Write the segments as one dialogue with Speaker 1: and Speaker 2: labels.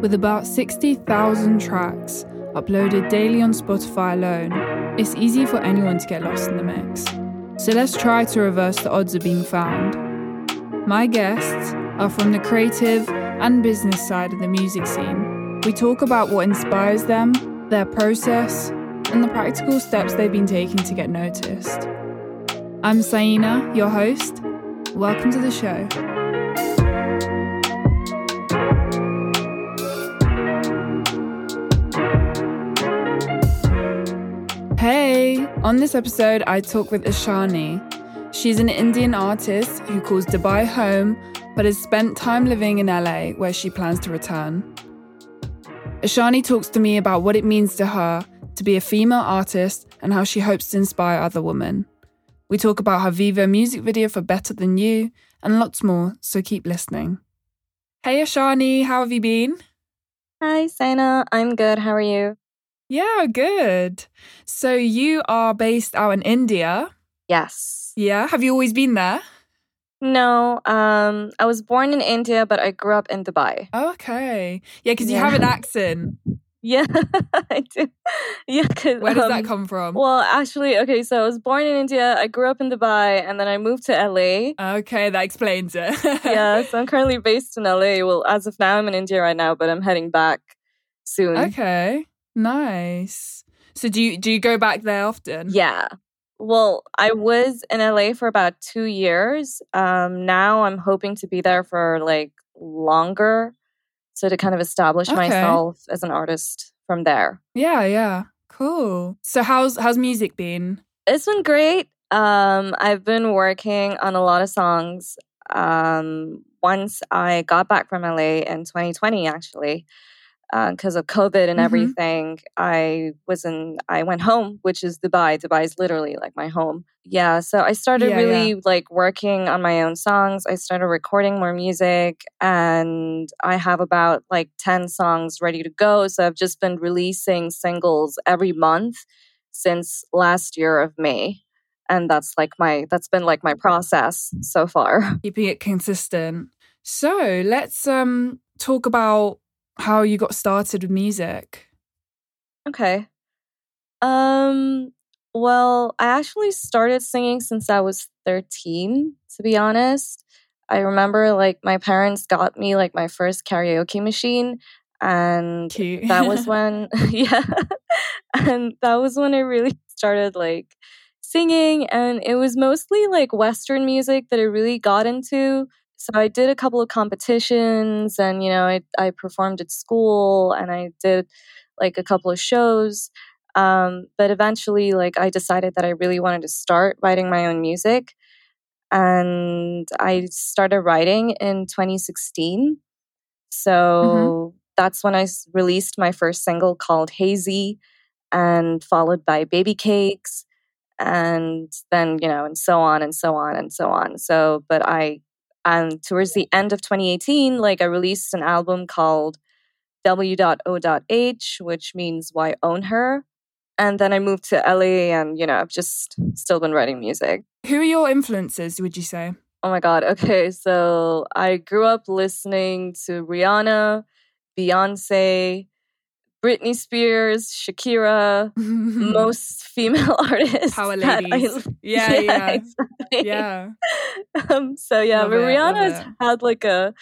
Speaker 1: With about 60,000 tracks uploaded daily on Spotify alone, it's easy for anyone to get lost in the mix. So let's try to reverse the odds of being found. My guests are from the creative and business side of the music scene. We talk about what inspires them, their process, and the practical steps they've been taking to get noticed. I'm Saina, your host. Welcome to the show. On this episode, I talk with Ashani. She's an Indian artist who calls Dubai home, but has spent time living in LA where she plans to return. Ashani talks to me about what it means to her to be a female artist and how she hopes to inspire other women. We talk about her Vevo music video for Better Than You and lots more, so keep listening. Hey Ashani, how have you been?
Speaker 2: Hi, Sana. I'm good. How are you?
Speaker 1: Yeah, good. So you are based out in India.
Speaker 2: Yes.
Speaker 1: Yeah. Have you always been there?
Speaker 2: No, um, I was born in India, but I grew up in Dubai.
Speaker 1: Okay. Yeah, because you
Speaker 2: Yeah.
Speaker 1: have an accent.
Speaker 2: Yeah, I do. Yeah,
Speaker 1: Where does that
Speaker 2: um,
Speaker 1: come from?
Speaker 2: Well, actually, okay, so I was born in India. I grew up in Dubai, and then I moved to LA.
Speaker 1: Okay, that explains it.
Speaker 2: yeah, so I'm currently based in LA. Well, as of now, I'm in India right now, but I'm heading back soon.
Speaker 1: Okay. Nice. So do you do you go back there often?
Speaker 2: Yeah. Well, I was in LA for about two years. Um, now I'm hoping to be there for like longer. So to kind of establish
Speaker 1: Okay.
Speaker 2: myself as an artist from there.
Speaker 1: Yeah, yeah. Cool. So how's how's music been?
Speaker 2: It's been great. Um, I've been working on a lot of songs. Um, once I got back from LA in 2020, actually, because of COVID and
Speaker 1: Mhm.
Speaker 2: everything, I was in. I went home, which is Dubai. Dubai is literally like my home. Yeah, so I started
Speaker 1: Yeah,
Speaker 2: really like working on my own songs. I started recording more music, and I have about like 10 songs ready to go. So I've just been releasing singles every month since last year of May. And that's like my that's been like my process so far.
Speaker 1: Keeping it consistent. So let's um talk about how you got started with music.
Speaker 2: Okay. Um well, I actually started singing since I was 13, to be honest. I remember like my parents got me like my first karaoke machine and
Speaker 1: Cute.
Speaker 2: that was when yeah and that was when i really started like singing and it was mostly like western music that i really got into so i did a couple of competitions and you know i, I performed at school and i did like a couple of shows um, but eventually like i decided that i really wanted to start writing my own music and i started writing in 2016 so that's when I released my first single called Hazy, and followed by Baby Cakes, and then, you know, and so on and so on and so on. So, but I, and towards the end of 2018, like I released an album called W.O.H, which means Why Own Her. And then I moved to LA and, you know, I've just still been writing music.
Speaker 1: Who are your influences, would you say?
Speaker 2: Oh my God. Okay. So I grew up listening to Rihanna, Beyonce, Britney Spears, Shakira, most female artists.
Speaker 1: Power
Speaker 2: that I
Speaker 1: ladies. Yeah, yeah.
Speaker 2: exactly.
Speaker 1: Yeah.
Speaker 2: Um, so yeah,
Speaker 1: Love
Speaker 2: but
Speaker 1: it, love
Speaker 2: Rihanna's
Speaker 1: it.
Speaker 2: had like a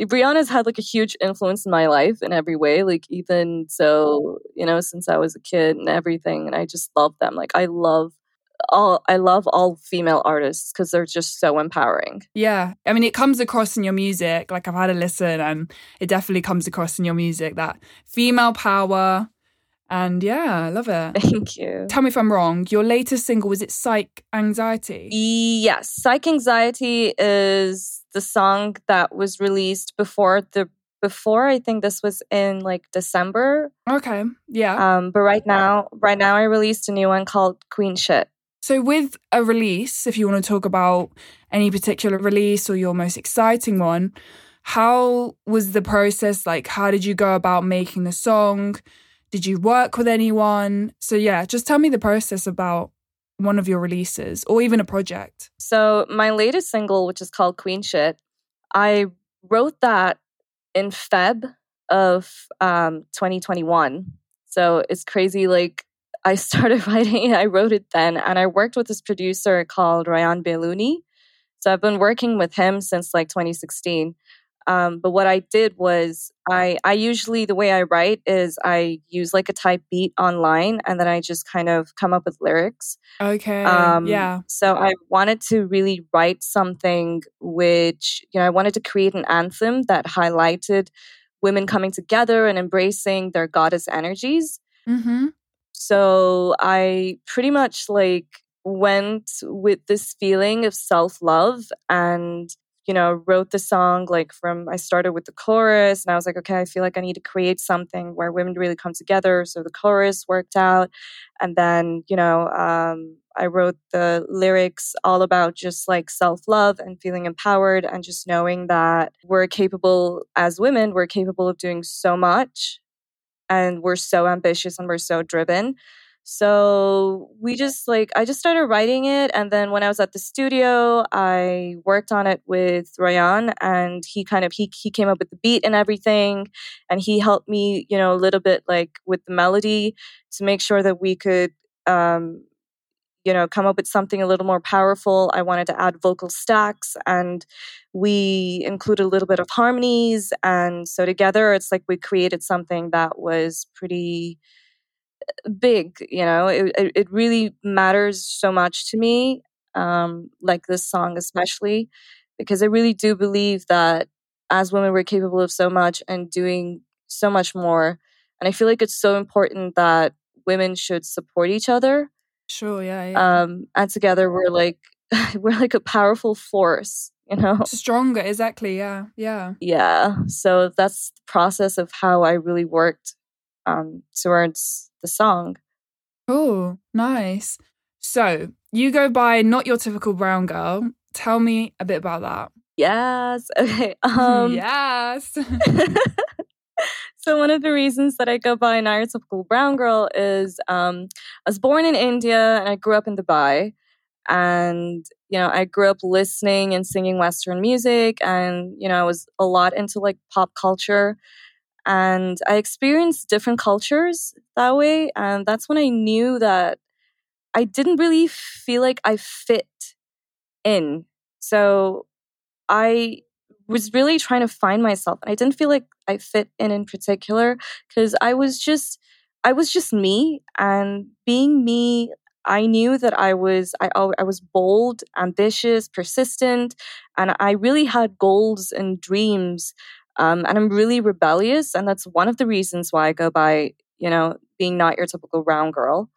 Speaker 2: Rihanna's had like a huge influence in my life in every way. Like even so, you know, since I was a kid and everything, and I just love them. Like I love all I love all female artists because they're just so empowering.
Speaker 1: Yeah. I mean, it comes across in your music. Like, I've had a listen and it definitely comes across in your music that female power. And yeah, I love it.
Speaker 2: Thank you.
Speaker 1: Tell me if I'm wrong. Your latest single, was it Psych Anxiety?
Speaker 2: Yes, Psych Anxiety is the song that was released before the before I think this was in like December.
Speaker 1: Okay. Yeah.
Speaker 2: Um, but right now, right now I released a new one called Queen Shit.
Speaker 1: So, with a release, if you want to talk about any particular release or your most exciting one, how was the process? Like, how did you go about making the song? Did you work with anyone? So, yeah, just tell me the process about one of your releases or even a project.
Speaker 2: So my latest single, which is called Queen Shit, I wrote that in Feb of um, 2021. So it's crazy. Like I started writing, I wrote it then, and I worked with this producer called Ryan Beluni. So I've been working with him since like 2016. Um, but what I did was I I usually the way I write is I use like a type beat online and then I just kind of come up with lyrics.
Speaker 1: Okay. Um, yeah.
Speaker 2: So I wanted to really write something which you know I wanted to create an anthem that highlighted women coming together and embracing their goddess energies.
Speaker 1: Mm-hmm.
Speaker 2: So I pretty much like went with this feeling of self love and you know, wrote the song like from I started with the chorus and I was like, okay, I feel like I need to create something where women really come together. So the chorus worked out. And then, you know, um, I wrote the lyrics all about just like self love and feeling empowered and just knowing that we're capable as women, we're capable of doing so much and we're so ambitious and we're so driven. So we just like, I just started writing it. And then when I was at the studio, I worked on it with Ryan and he kind of, he, he came up with the beat and everything. And he helped me, you know, a little bit like with the melody to make sure that we could, um, you know, come up with something a little more powerful. I wanted to add vocal stacks and we included a little bit of harmonies. And so together it's like we created something that was pretty, big you know it, it really matters so much to me um, like this song especially because i really do believe that as women we're capable of so much and doing so much more and i feel like it's so important that women should support each other
Speaker 1: sure yeah, yeah.
Speaker 2: um and together we're like we're like a powerful force you know
Speaker 1: stronger exactly yeah yeah
Speaker 2: yeah so that's the process of how i really worked um towards the song.
Speaker 1: Oh, nice. So you go by not your typical brown girl. Tell me a bit about that.
Speaker 2: Yes. Okay. Um,
Speaker 1: yes.
Speaker 2: so one of the reasons that I go by not your typical brown girl is um, I was born in India and I grew up in Dubai. And you know, I grew up listening and singing Western music, and you know, I was a lot into like pop culture and I experienced different cultures that way. And that's when I knew that I didn't really feel like I fit in. So I was really trying to find myself. And I didn't feel like I fit in in particular because I was just, I was just me. And being me, I knew that I was I, I was bold, ambitious, persistent, and I really had goals and dreams um, and I'm really rebellious. And that's one of the reasons why I go by, you know, being not your typical round girl.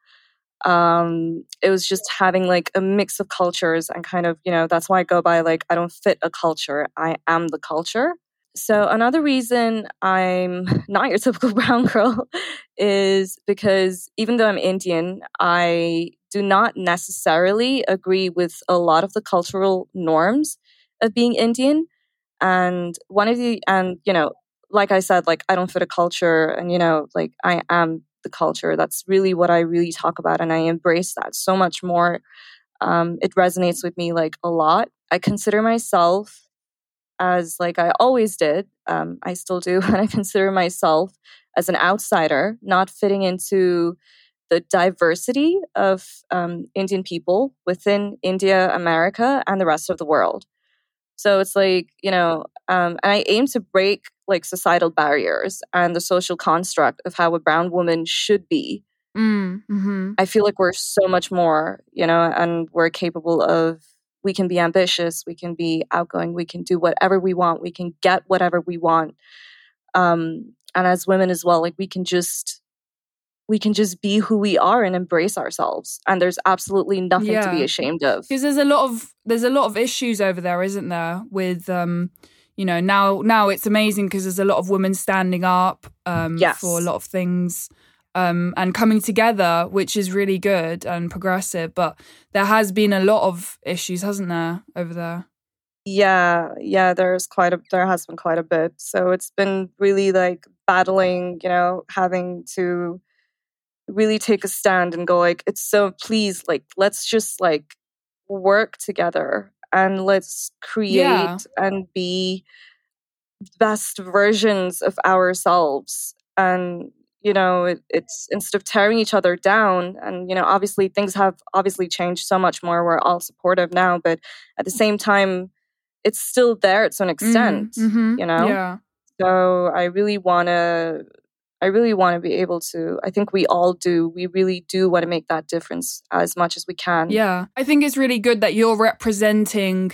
Speaker 2: Um, it was just having like a mix of cultures and kind of, you know, that's why I go by like, I don't fit a culture, I am the culture. So another reason I'm not your typical brown girl is because even though I'm Indian, I do not necessarily agree with a lot of the cultural norms of being Indian and one of the and you know like i said like i don't fit a culture and you know like i am the culture. That's really what i really talk about and i embrace that so much more. Um, it resonates with me like a lot. I consider myself as like i always did um, i still do and i consider myself as an outsider not fitting into the diversity of um, indian people within india america and the rest of the world so it's like, you know, um, and I aim to break like societal barriers and the social construct of how a brown woman should be.
Speaker 1: Mm, hmm
Speaker 2: I feel like we're so much more, you know, and we're capable of, we can be ambitious, we can be outgoing, we can do whatever we want, we can get whatever we want. Um, and as women as well, like we can just we can just be who we are and embrace ourselves and there's absolutely nothing yeah. to be ashamed of
Speaker 1: because there's a lot of there's a lot of issues over there isn't there with um you know now now it's amazing because there's a lot of women standing up um yes. for a lot of things um and coming together which is really good and progressive but there has been a lot of issues hasn't there over there
Speaker 2: yeah yeah there's quite a there has been quite a bit so it's been really like battling you know having to really take a stand and go like it's so please like let's just like work together and let's create yeah. and be best versions of ourselves and you know it, it's instead of tearing each other down and you know obviously things have obviously changed so much more we're all supportive now but at the same time it's still there to an extent
Speaker 1: mm-hmm.
Speaker 2: you know
Speaker 1: Yeah.
Speaker 2: so i really want to i really want to be able to i think we all do we really do want to make that difference as much as we can
Speaker 1: Yeah. I think it's really good that you're representing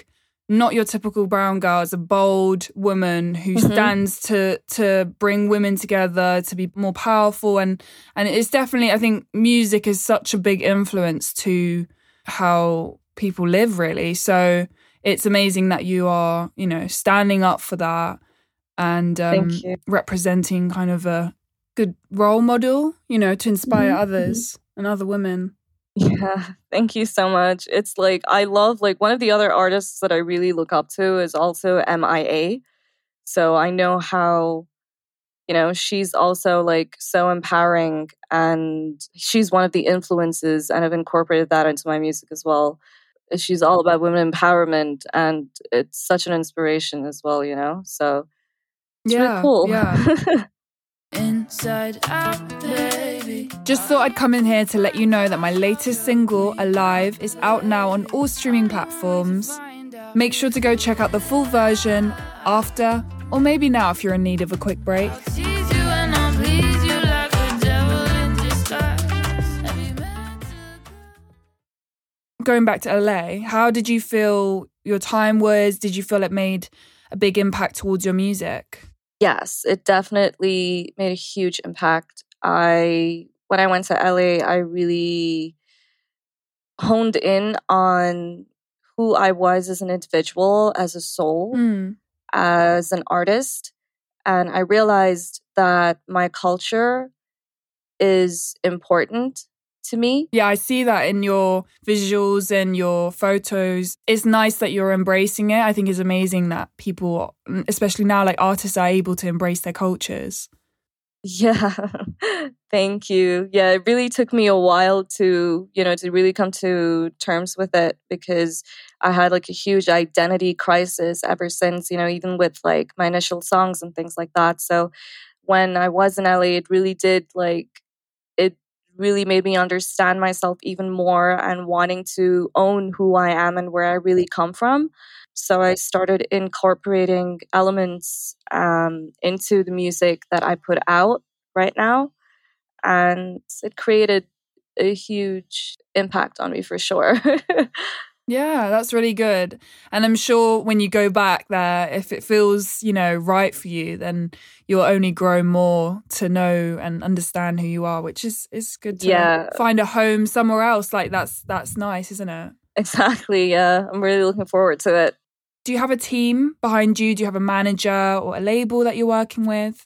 Speaker 1: not your typical brown girl as a bold woman who
Speaker 2: Mhm.
Speaker 1: stands to to bring women together to be more powerful and and it's definitely I think music is such a big influence to how people live really. So it's amazing that you are, you know, standing up for that and um, representing kind of a good role model, you know, to inspire
Speaker 2: Mhm,
Speaker 1: others and other women.
Speaker 2: Yeah, thank you so much. It's like I love like one of the other artists that I really look up to is also MIA. So I know how you know, she's also like so empowering and she's one of the influences and I've incorporated that into my music as well. She's all about women empowerment and it's such an inspiration as well, you know. So it's
Speaker 1: Yeah,
Speaker 2: really cool.
Speaker 1: yeah.
Speaker 3: Inside out, baby.
Speaker 1: Just thought I'd come in here to let you know that my latest single, Alive, is out now on all streaming platforms. Make sure to go check out the full version after, or maybe now if you're in need of a quick break.
Speaker 3: Tease you and I'll please you like a devil in disguise. Have you meant to
Speaker 1: Going back to LA, how did you feel your time was? Did you feel it made a big impact towards your music?
Speaker 2: Yes, it definitely made a huge impact. I when I went to LA, I really honed in on who I was as an individual, as a soul,
Speaker 1: Mm.
Speaker 2: as an artist, and I realized that my culture is important to me.
Speaker 1: Yeah, I see that in your visuals and your photos. It's nice that you're embracing it. I think it's amazing that people, mm, especially now, like artists, are able to embrace their cultures.
Speaker 2: Yeah. Thank you. Yeah, it really took me a while to, you know, to really come to terms with it because I had like a huge identity crisis ever since, you know, even with like my initial songs and things like that. So when I was in LA, it really did like really made me understand myself even more and wanting to own who I am and where I really come from. So I started incorporating elements um, into the music that I put out right now. And it created a huge impact on me for sure.
Speaker 1: Yeah, that's really good. And I'm sure when you go back there, if it feels, you know, right for you, then you'll only grow more to know and understand who you are, which is is good to
Speaker 2: Yeah.
Speaker 1: find a home somewhere else. Like that's that's nice, isn't it?
Speaker 2: exactly. Yeah. I'm really looking forward to it.
Speaker 1: Do you have a team behind you? Do you have a manager or a label that you're working with?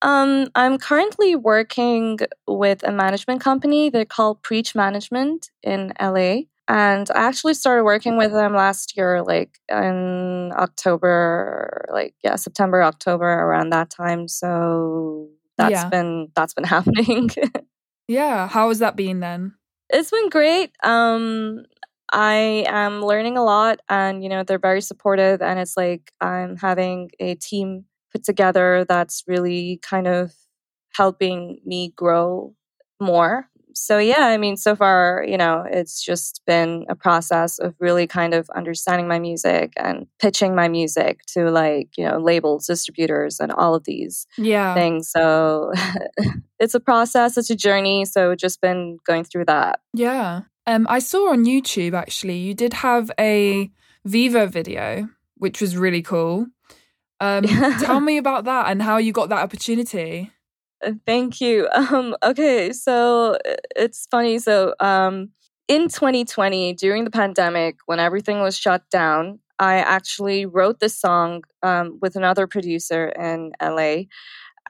Speaker 2: Um, I'm currently working with a management company. They're called Preach Management in LA. And I actually started working with them last year, like in October, like yeah, September, October, around that time. So that's
Speaker 1: Yeah.
Speaker 2: been that's been happening.
Speaker 1: Yeah, how has that been then?
Speaker 2: it's been great. Um, I am learning a lot, and you know they're very supportive, and it's like I'm having a team put together that's really kind of helping me grow more. So yeah, I mean, so far, you know, it's just been a process of really kind of understanding my music and pitching my music to like you know labels, distributors, and all of these
Speaker 1: Yeah.
Speaker 2: things. So it's a process, it's a journey. So just been going through that.
Speaker 1: Yeah. Um, I saw on YouTube actually, you did have a Vevo video, which was really cool. Um, tell me about that and how you got that opportunity.
Speaker 2: Uh, Thank you. Um, okay, so uh, it's funny. So um, in 2020, during the pandemic, when everything was shut down, I actually wrote this song um, with another producer in LA,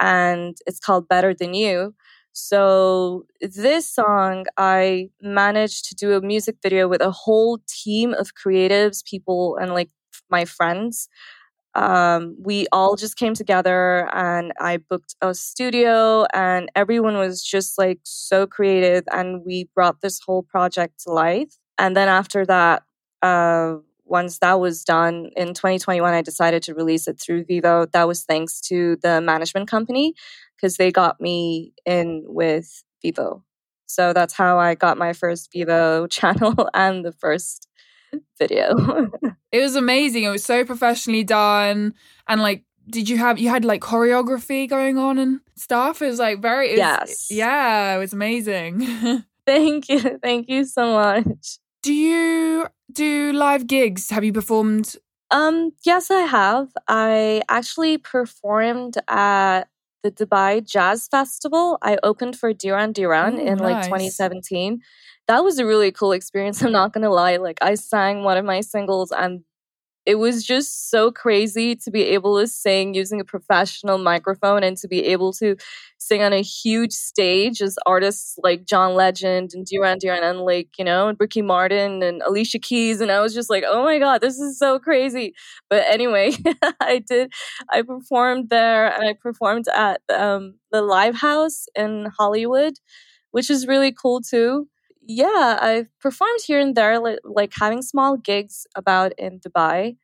Speaker 2: and it's called Better Than You. So, this song, I managed to do a music video with a whole team of creatives, people, and like my friends. Um, we all just came together and I booked a studio, and everyone was just like so creative. And we brought this whole project to life. And then after that, uh, once that was done in 2021, I decided to release it through Vevo. That was thanks to the management company because they got me in with Vevo. So that's how I got my first Vevo channel and the first video.
Speaker 1: It was amazing. It was so professionally done. And like, did you have, you had like choreography going on and stuff? It was like very, it was-
Speaker 2: Yes.
Speaker 1: Yeah, it was amazing.
Speaker 2: Thank you. Thank you so much.
Speaker 1: do you do live gigs? Have you performed?
Speaker 2: Um, yes, I have. I actually performed at the Dubai Jazz Festival. I opened for Duran Duran
Speaker 1: Ooh,
Speaker 2: in like 2017. That was a really cool experience. I'm not gonna lie. Like I sang one of my singles and it was just so crazy to be able to sing using a professional microphone and to be able to sing on a huge stage as artists like John Legend and Duran Duran and like, you know, Ricky Martin and Alicia Keys. And I was just like, oh my God, this is so crazy. But anyway, I did, I performed there and I performed at um, the Live House in Hollywood, which is really cool too. Yeah, I've performed here and there, like, like having small gigs about in Dubai.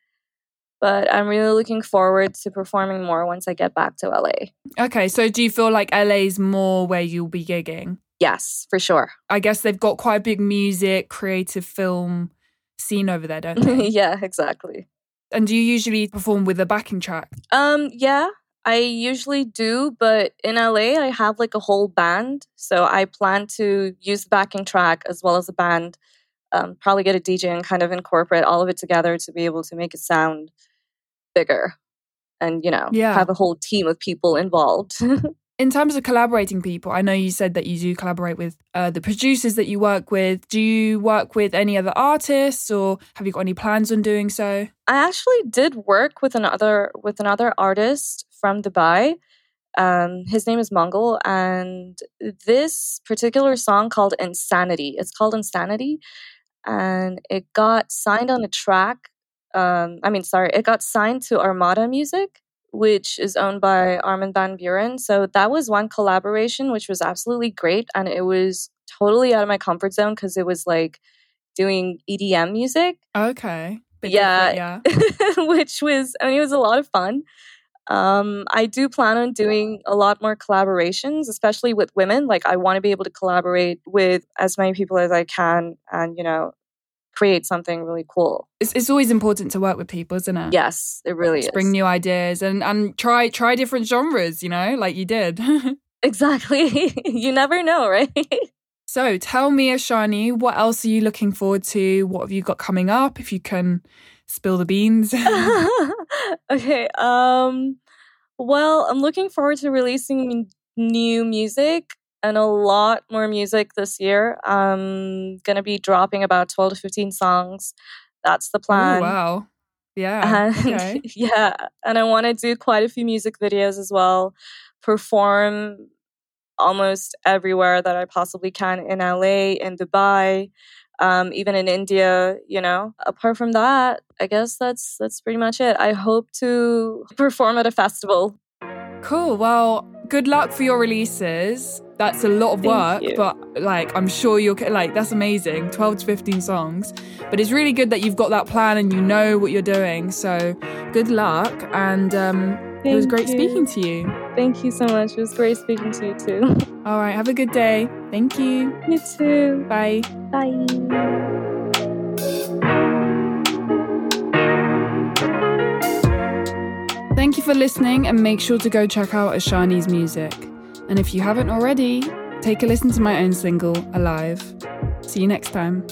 Speaker 2: But I'm really looking forward to performing more once I get back to LA.
Speaker 1: Okay, so do you feel like LA's more where you'll be gigging?
Speaker 2: Yes, for sure.
Speaker 1: I guess they've got quite a big music, creative film scene over there, don't they?
Speaker 2: yeah, exactly.
Speaker 1: and do you usually perform with a backing track?
Speaker 2: Um, yeah, I usually do, but in LA, I have like a whole band. So I plan to use the backing track as well as the band. Um, probably get a DJ and kind of incorporate all of it together to be able to make it sound bigger and, you know,
Speaker 1: Yeah.
Speaker 2: have a whole team of people involved.
Speaker 1: In terms of collaborating people, I know you said that you do collaborate with uh, the producers that you work with. Do you work with any other artists or have you got any plans on doing so?
Speaker 2: I actually did work with another with another artist from Dubai. Um, his name is Mongol, and this particular song called "Insanity." It's called "Insanity," and it got signed on a track. Um, I mean, sorry, it got signed to Armada Music, which is owned by Armin van Buuren. So that was one collaboration, which was absolutely great, and it was totally out of my comfort zone because it was like doing EDM music
Speaker 1: Okay. Bit
Speaker 2: Yeah.
Speaker 1: yeah.
Speaker 2: which was I mean it was a lot of fun. Um, I do plan on doing a lot more collaborations, especially with women. Like I want to be able to collaborate with as many people as I can, and you know, create something really cool.
Speaker 1: It's, it's always important to work with people, isn't it?
Speaker 2: Yes, it really
Speaker 1: To
Speaker 2: is.
Speaker 1: bring new ideas and, and try try different genres, you know, like you did.
Speaker 2: exactly. you never know, right?
Speaker 1: so tell me, Ashani, what else are you looking forward to? What have you got coming up? If you can spill the beans.
Speaker 2: okay. Um. Well, I'm looking forward to releasing new music and a lot more music this year. I'm gonna be dropping about 12 to 15 songs. That's the
Speaker 1: oh,
Speaker 2: plan.
Speaker 1: wow. Yeah.
Speaker 2: And
Speaker 1: Okay.
Speaker 2: yeah, and I want to do quite a few music videos as well. Perform almost everywhere that I possibly can in LA, in Dubai, um, even in India. You know. Apart from that, I guess that's that's pretty much it. I hope to perform at a festival.
Speaker 1: Cool. Well, good luck for your releases. That's a lot of work, but like I'm sure you'll like that's amazing. 12 to 15 songs. But it's really good that you've got that plan and you know what you're doing. So, good luck and um it was great
Speaker 2: you.
Speaker 1: speaking to you.
Speaker 2: Thank you so much. It was great speaking to you too.
Speaker 1: All right, have a good day. Thank you.
Speaker 2: you too.
Speaker 1: Bye.
Speaker 2: Bye.
Speaker 1: Thank you for listening and make sure to go check out Ashani's music. And if you haven't already, take a listen to my own single, Alive. See you next time.